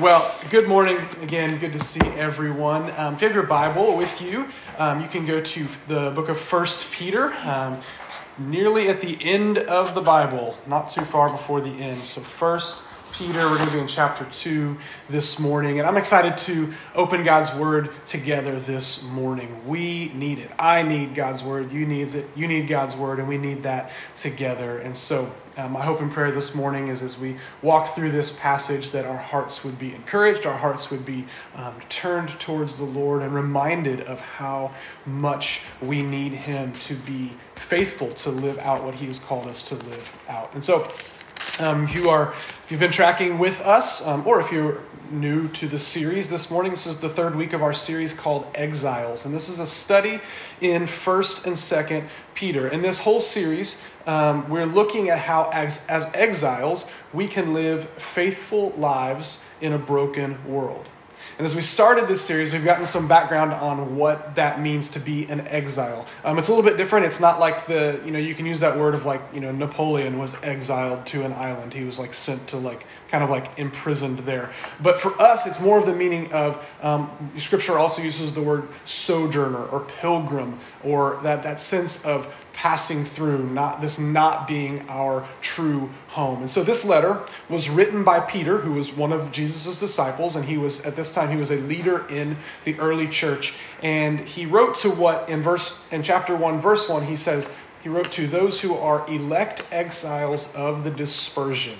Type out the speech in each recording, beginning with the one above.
Well, good morning again. Good to see everyone. Um, if you have your Bible with you, um, you can go to the book of First Peter. Um, it's nearly at the end of the Bible, not too far before the end. So, First Peter, we're going to be in chapter two this morning, and I'm excited to open God's word together this morning. We need it. I need God's word. You needs it. You need God's word, and we need that together. And so, um, my hope and prayer this morning is as we walk through this passage that our hearts would be encouraged, our hearts would be um, turned towards the Lord, and reminded of how much we need Him to be faithful to live out what He has called us to live out. And so, um, you are, if you've been tracking with us, um, or if you're new to the series this morning, this is the third week of our series called Exiles, and this is a study in First and Second Peter. In this whole series, um, we're looking at how, as, as exiles, we can live faithful lives in a broken world. And as we started this series, we've gotten some background on what that means to be an exile. Um, it's a little bit different. It's not like the, you know, you can use that word of like, you know, Napoleon was exiled to an island. He was like sent to like, kind of like imprisoned there. But for us, it's more of the meaning of, um, scripture also uses the word sojourner or pilgrim or that, that sense of passing through, not this not being our true home. And so this letter was written by Peter, who was one of Jesus' disciples, and he was at this time he was a leader in the early church. And he wrote to what in verse in chapter 1, verse 1, he says, he wrote to those who are elect exiles of the dispersion.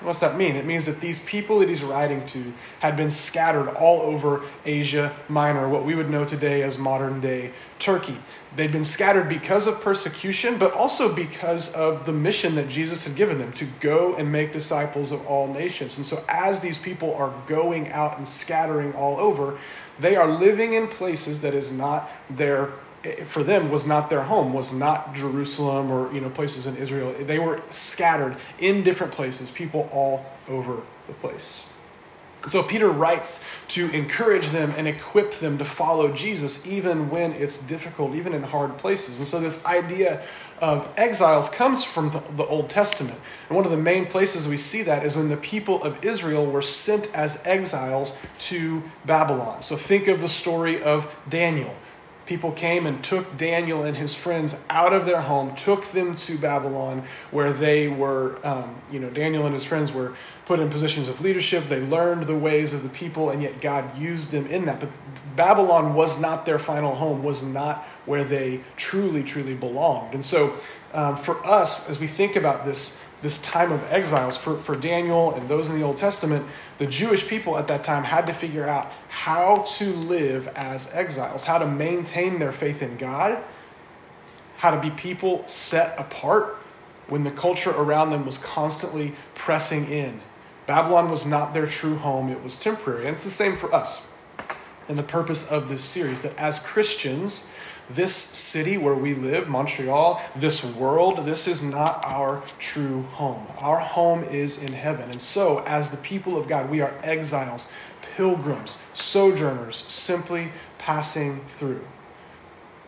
What's that mean? It means that these people that he's writing to had been scattered all over Asia Minor, what we would know today as modern day Turkey. They'd been scattered because of persecution, but also because of the mission that Jesus had given them to go and make disciples of all nations. And so, as these people are going out and scattering all over, they are living in places that is not their for them was not their home was not jerusalem or you know places in israel. They were scattered in different places people all over the place. So peter writes to encourage them and equip them to follow jesus even when it's difficult even in hard places. And so this idea of exiles comes from the, the old testament. And one of the main places we see that is when the people of israel were sent as exiles to babylon. So think of the story of daniel people came and took Daniel and his friends out of their home, took them to Babylon, where they were, um, you know, Daniel and his friends were put in positions of leadership. They learned the ways of the people, and yet God used them in that. But Babylon was not their final home, was not where they truly, truly belonged. And so, um, for us, as we think about this, this time of exiles, for, for Daniel and those in the Old Testament, the Jewish people at that time had to figure out how to live as exiles, how to maintain their faith in God, how to be people set apart when the culture around them was constantly pressing in. Babylon was not their true home, it was temporary. And it's the same for us. And the purpose of this series that as Christians, this city where we live, Montreal, this world, this is not our true home. Our home is in heaven. And so, as the people of God, we are exiles, pilgrims, sojourners, simply passing through.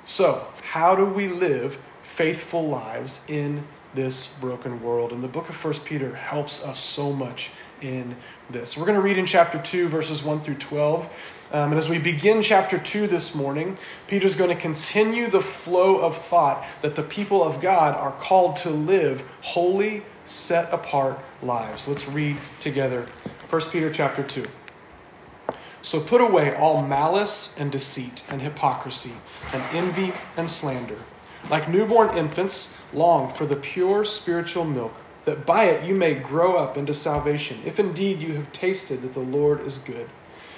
So, how do we live faithful lives in this broken world? And the book of First Peter helps us so much in this. We're going to read in chapter 2, verses 1 through 12. Um, and as we begin chapter 2 this morning, Peter's going to continue the flow of thought that the people of God are called to live holy, set apart lives. Let's read together 1 Peter chapter 2. So put away all malice and deceit and hypocrisy and envy and slander. Like newborn infants, long for the pure spiritual milk, that by it you may grow up into salvation, if indeed you have tasted that the Lord is good.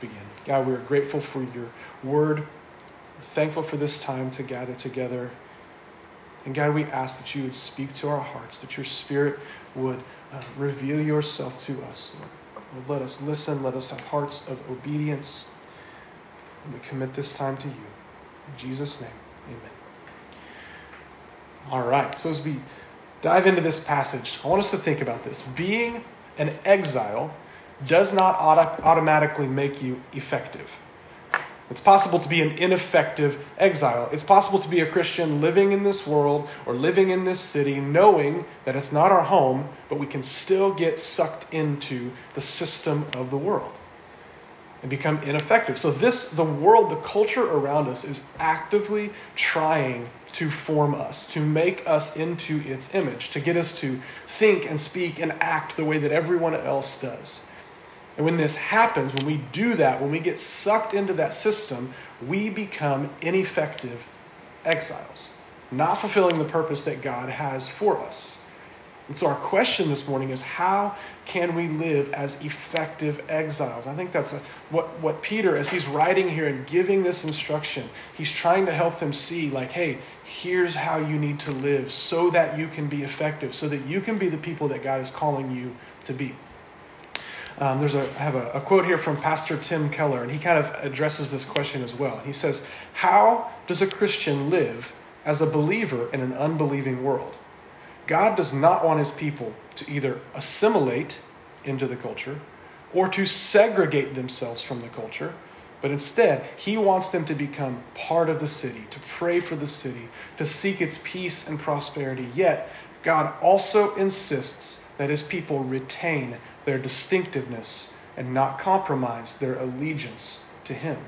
begin. God, we are grateful for your word. We're thankful for this time to gather together. And God, we ask that you would speak to our hearts, that your spirit would uh, reveal yourself to us. Lord. Let us listen. Let us have hearts of obedience. And we commit this time to you. In Jesus' name, amen. All right, so as we dive into this passage, I want us to think about this. Being an exile does not auto- automatically make you effective. It's possible to be an ineffective exile. It's possible to be a Christian living in this world or living in this city, knowing that it's not our home, but we can still get sucked into the system of the world and become ineffective. So, this, the world, the culture around us is actively trying to form us, to make us into its image, to get us to think and speak and act the way that everyone else does. And when this happens, when we do that, when we get sucked into that system, we become ineffective exiles, not fulfilling the purpose that God has for us. And so, our question this morning is how can we live as effective exiles? I think that's a, what, what Peter, as he's writing here and giving this instruction, he's trying to help them see, like, hey, here's how you need to live so that you can be effective, so that you can be the people that God is calling you to be. Um, there's a, I have a, a quote here from Pastor Tim Keller, and he kind of addresses this question as well. He says, How does a Christian live as a believer in an unbelieving world? God does not want his people to either assimilate into the culture or to segregate themselves from the culture, but instead, he wants them to become part of the city, to pray for the city, to seek its peace and prosperity. Yet, God also insists that his people retain their distinctiveness and not compromise their allegiance to him.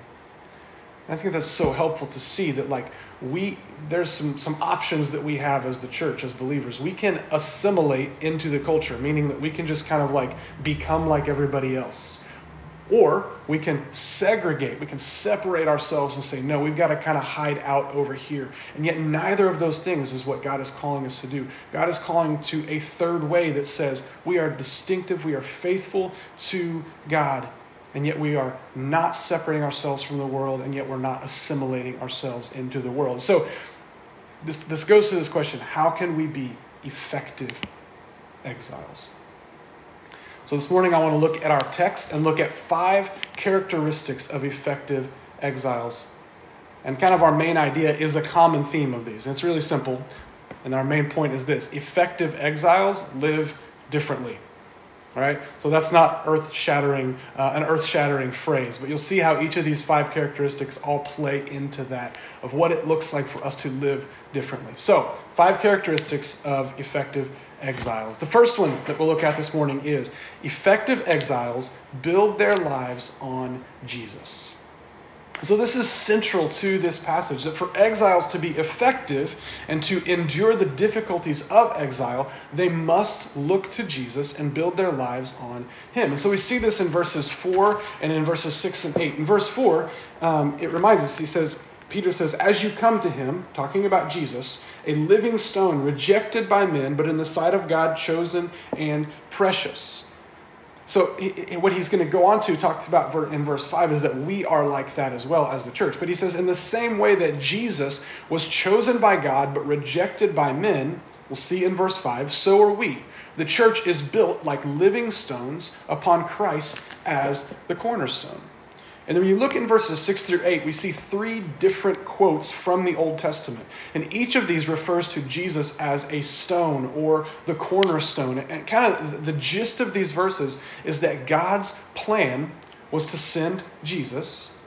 And I think that's so helpful to see that, like, we there's some some options that we have as the church as believers we can assimilate into the culture meaning that we can just kind of like become like everybody else or we can segregate we can separate ourselves and say no we've got to kind of hide out over here and yet neither of those things is what god is calling us to do god is calling to a third way that says we are distinctive we are faithful to god and yet we are not separating ourselves from the world, and yet we're not assimilating ourselves into the world. So this, this goes to this question how can we be effective exiles? So this morning I want to look at our text and look at five characteristics of effective exiles. And kind of our main idea is a common theme of these. And it's really simple. And our main point is this effective exiles live differently. All right, so that's not earth shattering, uh, an earth shattering phrase, but you'll see how each of these five characteristics all play into that of what it looks like for us to live differently. So, five characteristics of effective exiles. The first one that we'll look at this morning is effective exiles build their lives on Jesus. So, this is central to this passage that for exiles to be effective and to endure the difficulties of exile, they must look to Jesus and build their lives on Him. And so, we see this in verses 4 and in verses 6 and 8. In verse 4, um, it reminds us, he says, Peter says, As you come to Him, talking about Jesus, a living stone rejected by men, but in the sight of God chosen and precious. So, what he's going to go on to talk about in verse 5 is that we are like that as well as the church. But he says, in the same way that Jesus was chosen by God but rejected by men, we'll see in verse 5, so are we. The church is built like living stones upon Christ as the cornerstone. And then when you look in verses 6 through 8, we see three different quotes from the Old Testament. And each of these refers to Jesus as a stone or the cornerstone. And kind of the gist of these verses is that God's plan was to send Jesus.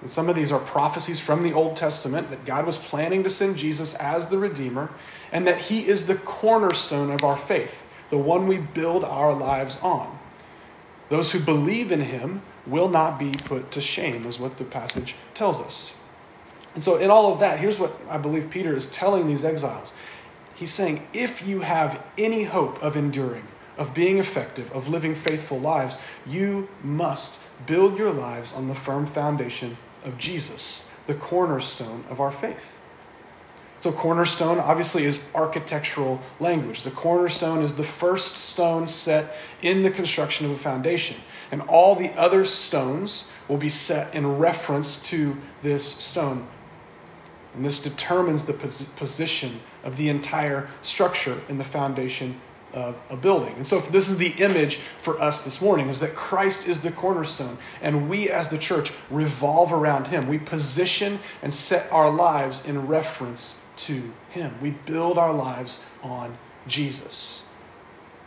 And some of these are prophecies from the Old Testament that God was planning to send Jesus as the Redeemer, and that He is the cornerstone of our faith, the one we build our lives on. Those who believe in Him will not be put to shame, is what the passage tells us. And so, in all of that, here's what I believe Peter is telling these exiles. He's saying, if you have any hope of enduring, of being effective, of living faithful lives, you must build your lives on the firm foundation of Jesus, the cornerstone of our faith. So, cornerstone obviously is architectural language. The cornerstone is the first stone set in the construction of a foundation and all the other stones will be set in reference to this stone. And this determines the pos- position of the entire structure in the foundation of a building. And so this is the image for us this morning is that Christ is the cornerstone and we as the church revolve around him. We position and set our lives in reference to him. We build our lives on Jesus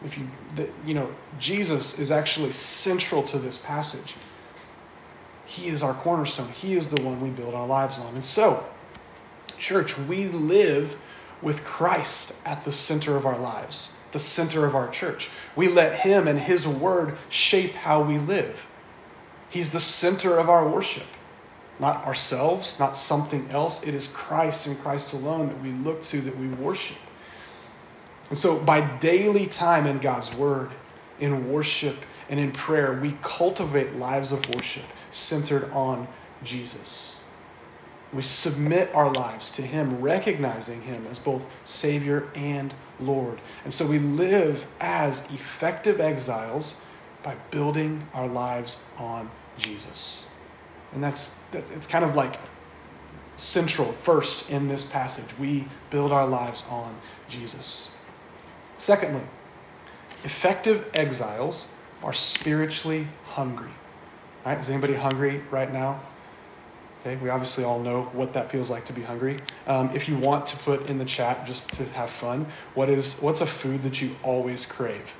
if you, you know, Jesus is actually central to this passage. He is our cornerstone. He is the one we build our lives on. And so, church, we live with Christ at the center of our lives, the center of our church. We let Him and His Word shape how we live. He's the center of our worship, not ourselves, not something else. It is Christ and Christ alone that we look to, that we worship. And so, by daily time in God's Word, in worship, and in prayer, we cultivate lives of worship centered on Jesus. We submit our lives to Him, recognizing Him as both Savior and Lord. And so we live as effective exiles by building our lives on Jesus. And that's it's kind of like central first in this passage. We build our lives on Jesus. Secondly, effective exiles are spiritually hungry. Right? Is anybody hungry right now? Okay, we obviously all know what that feels like to be hungry. Um, if you want to put in the chat just to have fun, what is what's a food that you always crave?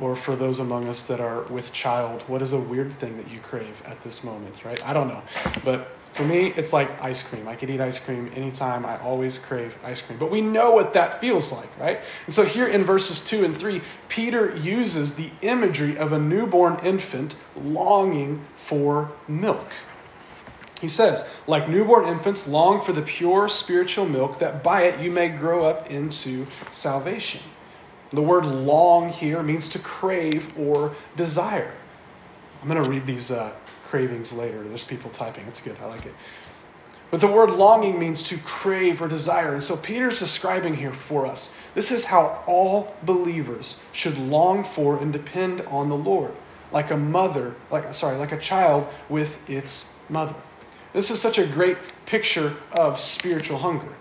Or for those among us that are with child, what is a weird thing that you crave at this moment, right? I don't know. But for me, it's like ice cream. I could eat ice cream anytime. I always crave ice cream. But we know what that feels like, right? And so here in verses 2 and 3, Peter uses the imagery of a newborn infant longing for milk. He says, like newborn infants, long for the pure spiritual milk, that by it you may grow up into salvation. The word long here means to crave or desire. I'm going to read these uh, cravings later. There's people typing. It's good. I like it. But the word longing means to crave or desire. And so Peter's describing here for us this is how all believers should long for and depend on the Lord, like a mother, like sorry, like a child with its mother. This is such a great picture of spiritual hunger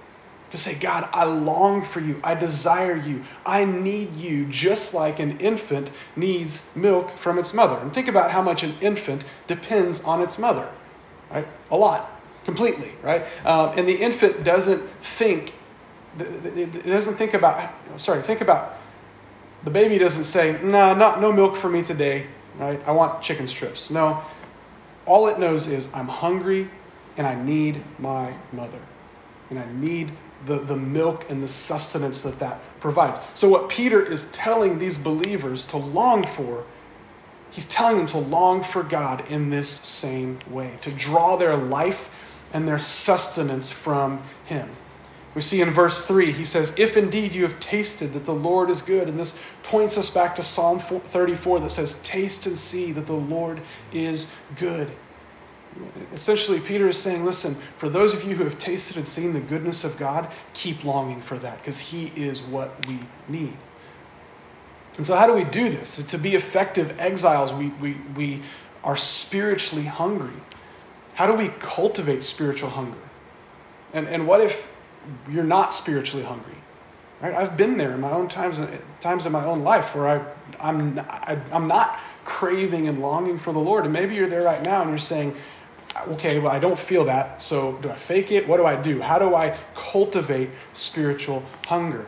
to say, God, I long for you. I desire you. I need you, just like an infant needs milk from its mother. And think about how much an infant depends on its mother, right? A lot, completely, right? Um, and the infant doesn't think, it doesn't think about, sorry, think about, the baby doesn't say, no, nah, not, no milk for me today, right? I want chicken strips. No, all it knows is I'm hungry and I need my mother. And I need the, the milk and the sustenance that that provides. So, what Peter is telling these believers to long for, he's telling them to long for God in this same way, to draw their life and their sustenance from Him. We see in verse 3, he says, If indeed you have tasted that the Lord is good, and this points us back to Psalm 34 that says, Taste and see that the Lord is good. Essentially, Peter is saying, listen, for those of you who have tasted and seen the goodness of God, keep longing for that because He is what we need. And so, how do we do this? To be effective exiles, we, we, we are spiritually hungry. How do we cultivate spiritual hunger? And, and what if you're not spiritually hungry? Right? I've been there in my own times, times in my own life where I, I'm, I, I'm not craving and longing for the Lord. And maybe you're there right now and you're saying, okay, well, I don't feel that. So do I fake it? What do I do? How do I cultivate spiritual hunger?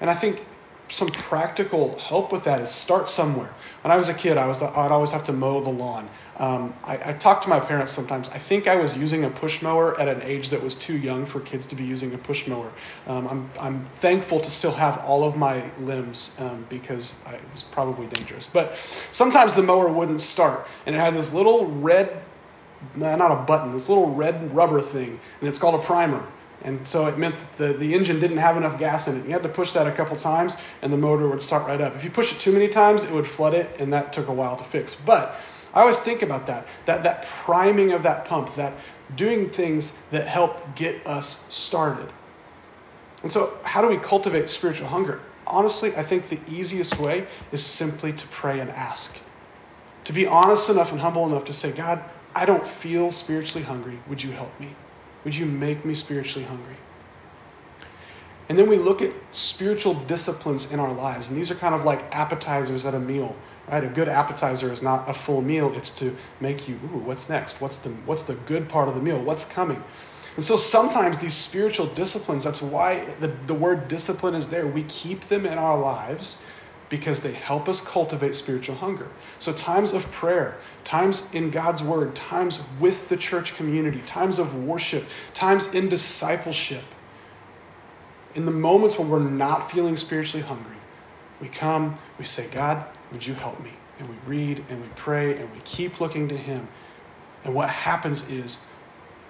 And I think some practical help with that is start somewhere. When I was a kid, I was I'd always have to mow the lawn. Um, I, I talk to my parents sometimes. I think I was using a push mower at an age that was too young for kids to be using a push mower. Um, I'm, I'm thankful to still have all of my limbs um, because I, it was probably dangerous. But sometimes the mower wouldn't start, and it had this little red, Uh, not a button, this little red rubber thing, and it's called a primer. And so it meant that the, the engine didn't have enough gas in it. You had to push that a couple times, and the motor would start right up. If you push it too many times, it would flood it, and that took a while to fix. But I always think about that, that, that priming of that pump, that doing things that help get us started. And so, how do we cultivate spiritual hunger? Honestly, I think the easiest way is simply to pray and ask. To be honest enough and humble enough to say, God, I don't feel spiritually hungry. Would you help me? Would you make me spiritually hungry? And then we look at spiritual disciplines in our lives, and these are kind of like appetizers at a meal, right? A good appetizer is not a full meal, it's to make you, ooh, what's next? What's the, what's the good part of the meal? What's coming? And so sometimes these spiritual disciplines, that's why the, the word discipline is there. We keep them in our lives because they help us cultivate spiritual hunger. So, times of prayer, times in God's Word, times with the church community, times of worship, times in discipleship. In the moments when we're not feeling spiritually hungry, we come, we say, God, would you help me? And we read and we pray and we keep looking to Him. And what happens is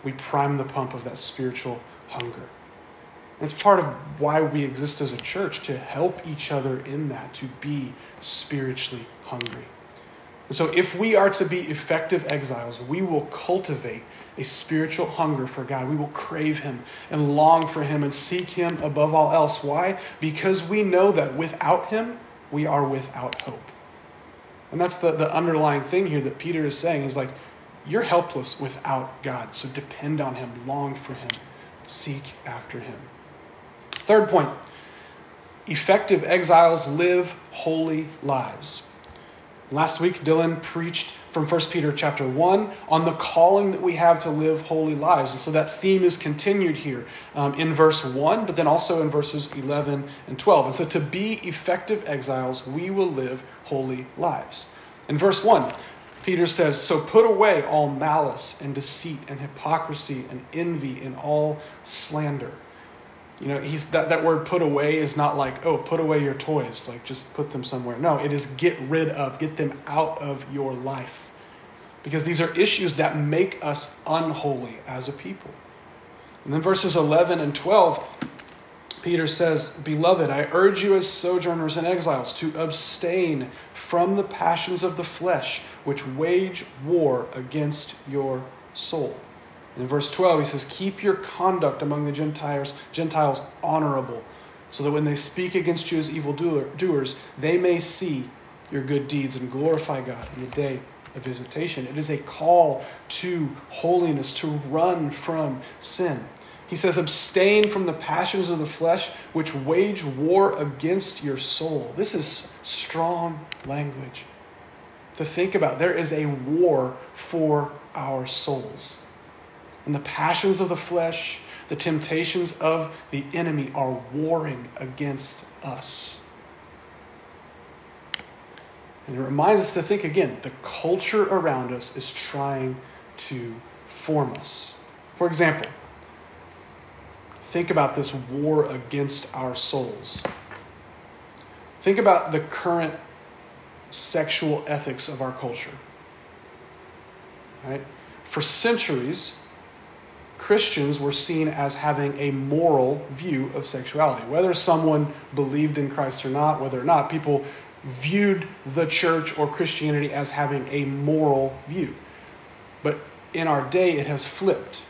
we prime the pump of that spiritual hunger. It's part of why we exist as a church to help each other in that, to be spiritually hungry. And so, if we are to be effective exiles, we will cultivate a spiritual hunger for God. We will crave Him and long for Him and seek Him above all else. Why? Because we know that without Him, we are without hope. And that's the, the underlying thing here that Peter is saying is like, you're helpless without God. So depend on Him, long for Him, seek after Him. Third point effective exiles live holy lives. Last week, Dylan preached from 1 Peter chapter 1 on the calling that we have to live holy lives. And so that theme is continued here um, in verse 1, but then also in verses 11 and 12. And so to be effective exiles, we will live holy lives. In verse 1, Peter says, So put away all malice and deceit and hypocrisy and envy and all slander. You know, he's that, that word put away is not like, oh, put away your toys, like just put them somewhere. No, it is get rid of, get them out of your life. Because these are issues that make us unholy as a people. And then verses 11 and 12, Peter says, Beloved, I urge you as sojourners and exiles to abstain from the passions of the flesh, which wage war against your soul. In verse 12, he says, Keep your conduct among the Gentiles, Gentiles honorable, so that when they speak against you as evildoers, they may see your good deeds and glorify God in the day of visitation. It is a call to holiness, to run from sin. He says, Abstain from the passions of the flesh, which wage war against your soul. This is strong language to think about. There is a war for our souls. And the passions of the flesh, the temptations of the enemy are warring against us. And it reminds us to think again the culture around us is trying to form us. For example, think about this war against our souls. Think about the current sexual ethics of our culture. Right? For centuries, Christians were seen as having a moral view of sexuality. Whether someone believed in Christ or not, whether or not, people viewed the church or Christianity as having a moral view. But in our day, it has flipped.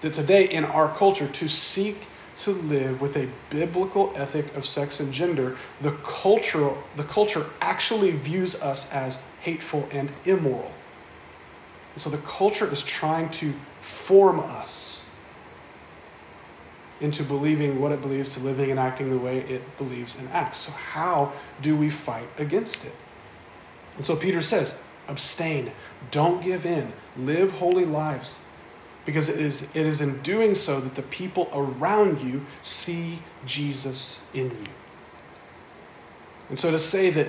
That today, in our culture, to seek to live with a biblical ethic of sex and gender, the culture, the culture actually views us as hateful and immoral. And so the culture is trying to form us into believing what it believes, to living and acting the way it believes and acts. So, how do we fight against it? And so Peter says, abstain, don't give in, live holy lives because it is, it is in doing so that the people around you see Jesus in you. And so to say that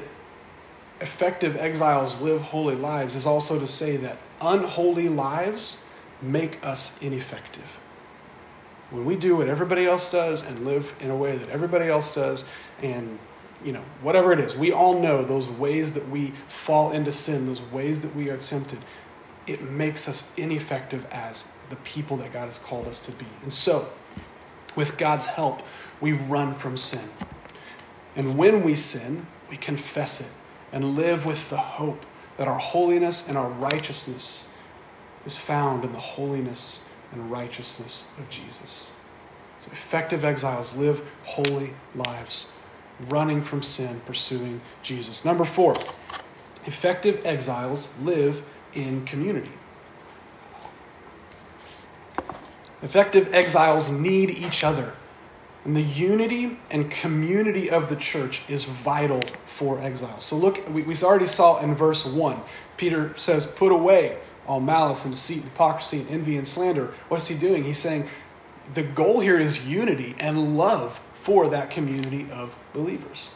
effective exiles live holy lives is also to say that unholy lives make us ineffective. When we do what everybody else does and live in a way that everybody else does, and you know, whatever it is, we all know those ways that we fall into sin, those ways that we are tempted, it makes us ineffective as the people that God has called us to be. And so, with God's help, we run from sin. And when we sin, we confess it and live with the hope that our holiness and our righteousness is found in the holiness and righteousness of Jesus. So, effective exiles live holy lives, running from sin, pursuing Jesus. Number four, effective exiles live in community. Effective exiles need each other. And the unity and community of the church is vital for exiles. So, look, we, we already saw in verse 1, Peter says, Put away all malice and deceit, hypocrisy, and envy and slander. What's he doing? He's saying the goal here is unity and love for that community of believers.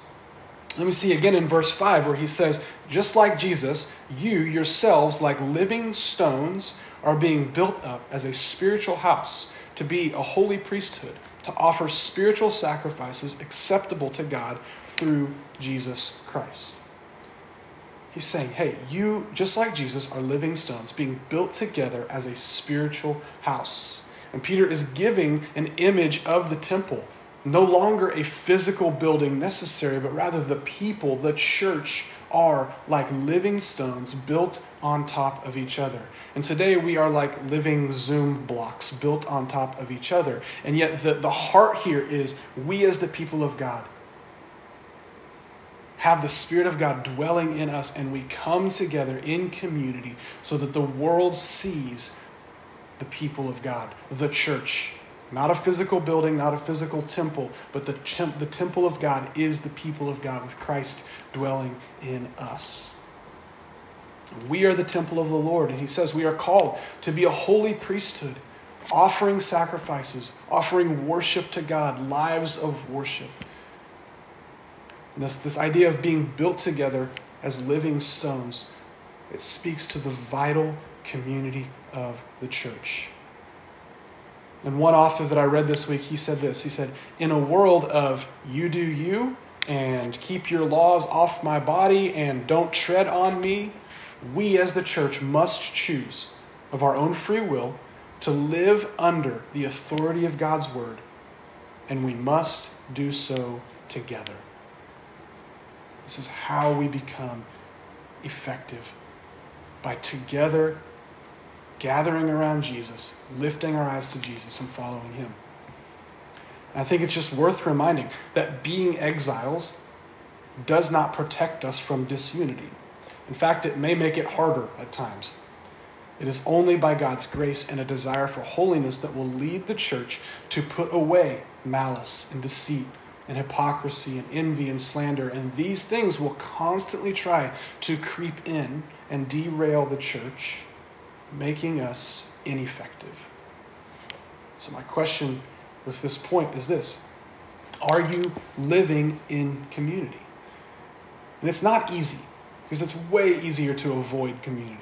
Let me see again in verse 5 where he says, Just like Jesus, you yourselves, like living stones, are being built up as a spiritual house to be a holy priesthood, to offer spiritual sacrifices acceptable to God through Jesus Christ. He's saying, hey, you, just like Jesus, are living stones being built together as a spiritual house. And Peter is giving an image of the temple, no longer a physical building necessary, but rather the people, the church, are like living stones built on top of each other. And today we are like living Zoom blocks built on top of each other. And yet the, the heart here is we as the people of God have the Spirit of God dwelling in us and we come together in community so that the world sees the people of God, the church. Not a physical building, not a physical temple, but the, the temple of God is the people of God with Christ dwelling in us. We are the temple of the Lord, and he says we are called to be a holy priesthood, offering sacrifices, offering worship to God, lives of worship. This, this idea of being built together as living stones, it speaks to the vital community of the church. And one author that I read this week, he said this. He said, In a world of you do you and keep your laws off my body and don't tread on me, we as the church must choose of our own free will to live under the authority of God's word, and we must do so together. This is how we become effective by together gathering around Jesus, lifting our eyes to Jesus, and following Him. And I think it's just worth reminding that being exiles does not protect us from disunity. In fact, it may make it harder at times. It is only by God's grace and a desire for holiness that will lead the church to put away malice and deceit and hypocrisy and envy and slander. And these things will constantly try to creep in and derail the church, making us ineffective. So, my question with this point is this Are you living in community? And it's not easy because it's way easier to avoid community.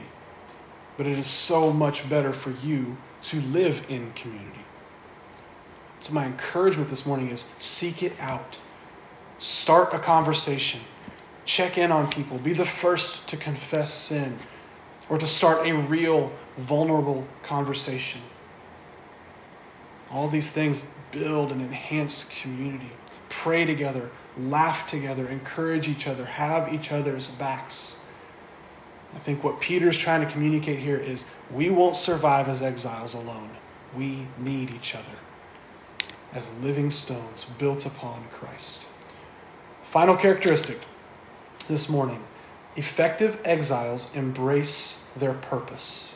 But it is so much better for you to live in community. So, my encouragement this morning is seek it out. Start a conversation. Check in on people. Be the first to confess sin or to start a real, vulnerable conversation. All these things build and enhance community. Pray together, laugh together, encourage each other, have each other's backs. I think what Peter's trying to communicate here is we won't survive as exiles alone. We need each other. As living stones built upon Christ. Final characteristic this morning effective exiles embrace their purpose.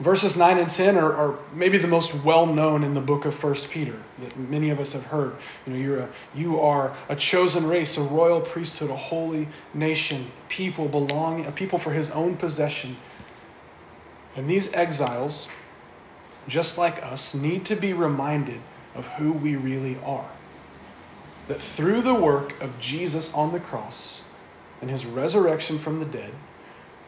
Verses 9 and 10 are, are maybe the most well known in the book of 1 Peter that many of us have heard. You know, you're a, you are a chosen race, a royal priesthood, a holy nation, people belonging, a people for his own possession. And these exiles, just like us, need to be reminded of who we really are. That through the work of Jesus on the cross and his resurrection from the dead,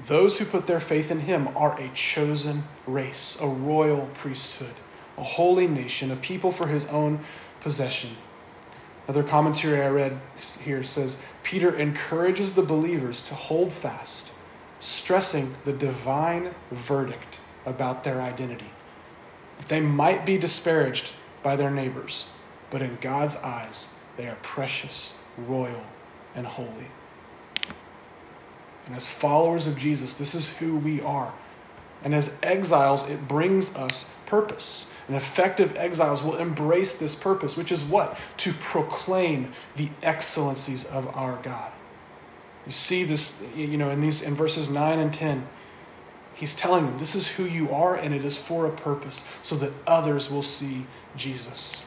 those who put their faith in him are a chosen race, a royal priesthood, a holy nation, a people for his own possession. Another commentary I read here says Peter encourages the believers to hold fast, stressing the divine verdict about their identity. They might be disparaged by their neighbors, but in God's eyes, they are precious, royal, and holy. And as followers of Jesus, this is who we are. And as exiles, it brings us purpose. And effective exiles will embrace this purpose, which is what? To proclaim the excellencies of our God. You see this, you know, in these in verses 9 and 10. He's telling them this is who you are, and it is for a purpose, so that others will see Jesus.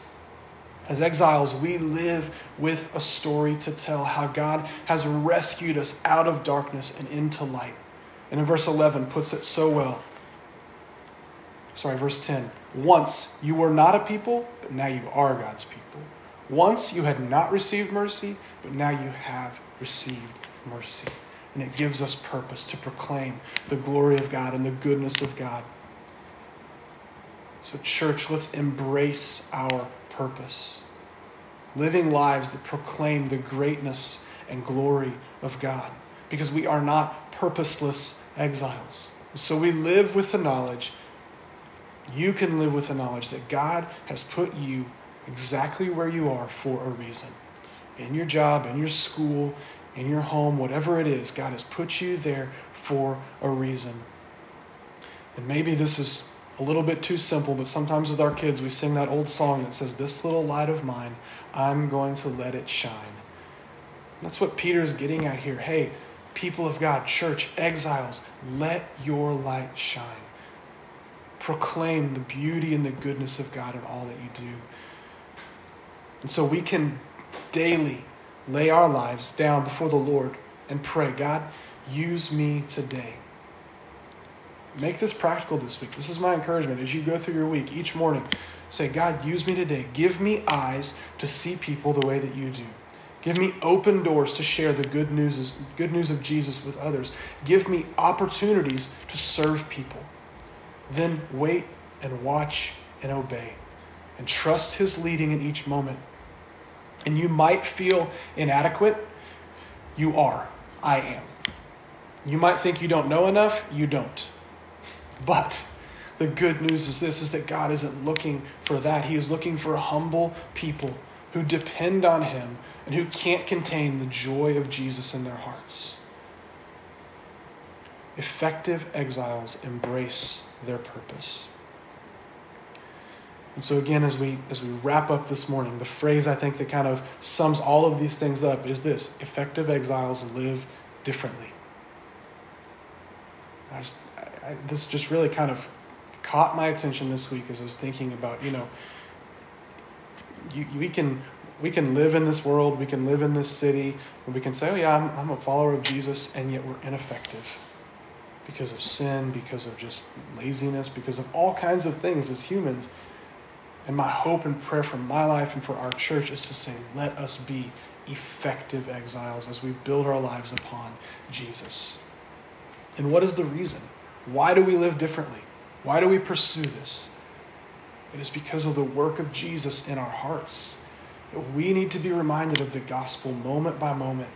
As exiles, we live with a story to tell how God has rescued us out of darkness and into light. And in verse 11 puts it so well. Sorry, verse 10. Once you were not a people, but now you are God's people. Once you had not received mercy, but now you have received mercy. And it gives us purpose to proclaim the glory of God and the goodness of God. So, church, let's embrace our purpose. Living lives that proclaim the greatness and glory of God. Because we are not purposeless exiles. So we live with the knowledge, you can live with the knowledge that God has put you exactly where you are for a reason. In your job, in your school, in your home, whatever it is, God has put you there for a reason. And maybe this is a little bit too simple, but sometimes with our kids, we sing that old song that says, This little light of mine, I'm going to let it shine. That's what Peter's getting at here. Hey, people of God, church, exiles, let your light shine. Proclaim the beauty and the goodness of God in all that you do. And so we can daily lay our lives down before the Lord and pray, God, use me today. Make this practical this week. This is my encouragement as you go through your week each morning. Say, God, use me today. Give me eyes to see people the way that you do. Give me open doors to share the good news, good news of Jesus with others. Give me opportunities to serve people. Then wait and watch and obey and trust His leading in each moment. And you might feel inadequate. You are. I am. You might think you don't know enough. You don't. But the good news is this is that God isn't looking for that. He is looking for humble people who depend on him and who can't contain the joy of Jesus in their hearts. Effective exiles embrace their purpose. And so again, as we as we wrap up this morning, the phrase I think that kind of sums all of these things up is this: effective exiles live differently. I just I, this just really kind of caught my attention this week as I was thinking about, you know, you, we can we can live in this world, we can live in this city, and we can say, oh yeah, I'm, I'm a follower of Jesus, and yet we're ineffective because of sin, because of just laziness, because of all kinds of things as humans. And my hope and prayer for my life and for our church is to say, let us be effective exiles as we build our lives upon Jesus. And what is the reason? Why do we live differently? Why do we pursue this? It is because of the work of Jesus in our hearts. We need to be reminded of the gospel moment by moment.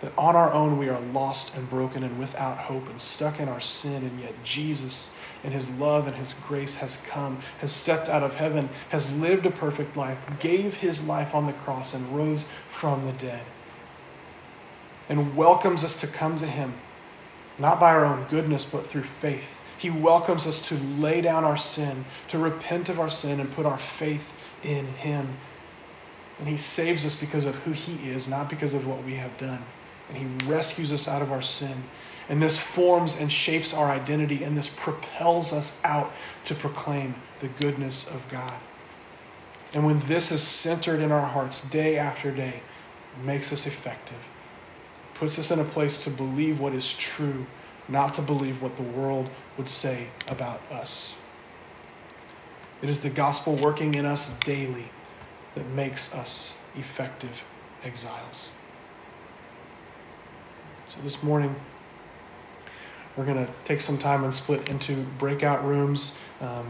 That on our own we are lost and broken and without hope and stuck in our sin, and yet Jesus, in his love and his grace, has come, has stepped out of heaven, has lived a perfect life, gave his life on the cross, and rose from the dead, and welcomes us to come to him not by our own goodness, but through faith. He welcomes us to lay down our sin, to repent of our sin, and put our faith in Him. And He saves us because of who He is, not because of what we have done. And He rescues us out of our sin. And this forms and shapes our identity, and this propels us out to proclaim the goodness of God. And when this is centered in our hearts day after day, it makes us effective, puts us in a place to believe what is true, not to believe what the world would say about us. It is the gospel working in us daily that makes us effective exiles. So this morning, we're going to take some time and split into breakout rooms. Um,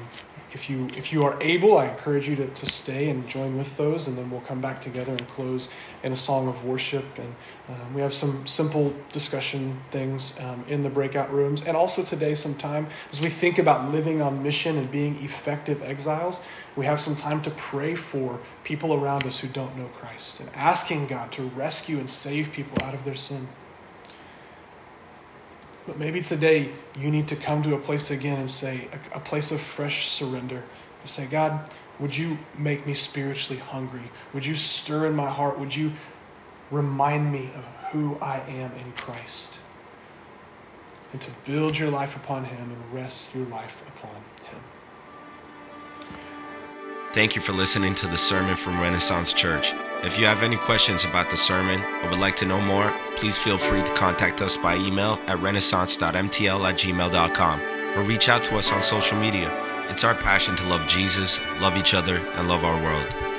if you if you are able, I encourage you to, to stay and join with those, and then we'll come back together and close in a song of worship. And um, we have some simple discussion things um, in the breakout rooms, and also today some time as we think about living on mission and being effective exiles. We have some time to pray for people around us who don't know Christ and asking God to rescue and save people out of their sin. But maybe today you need to come to a place again and say, a, a, place of fresh surrender. To say, God, would you make me spiritually hungry? Would you stir in my heart? Would you remind me of who I am in Christ? And to build your life upon Him and rest your life upon Him. Thank you for listening to the sermon from Renaissance Church. If you have any questions about the sermon or would like to know more, please feel free to contact us by email at renaissance.mtl at gmail.com or reach out to us on social media. It's our passion to love Jesus, love each other, and love our world.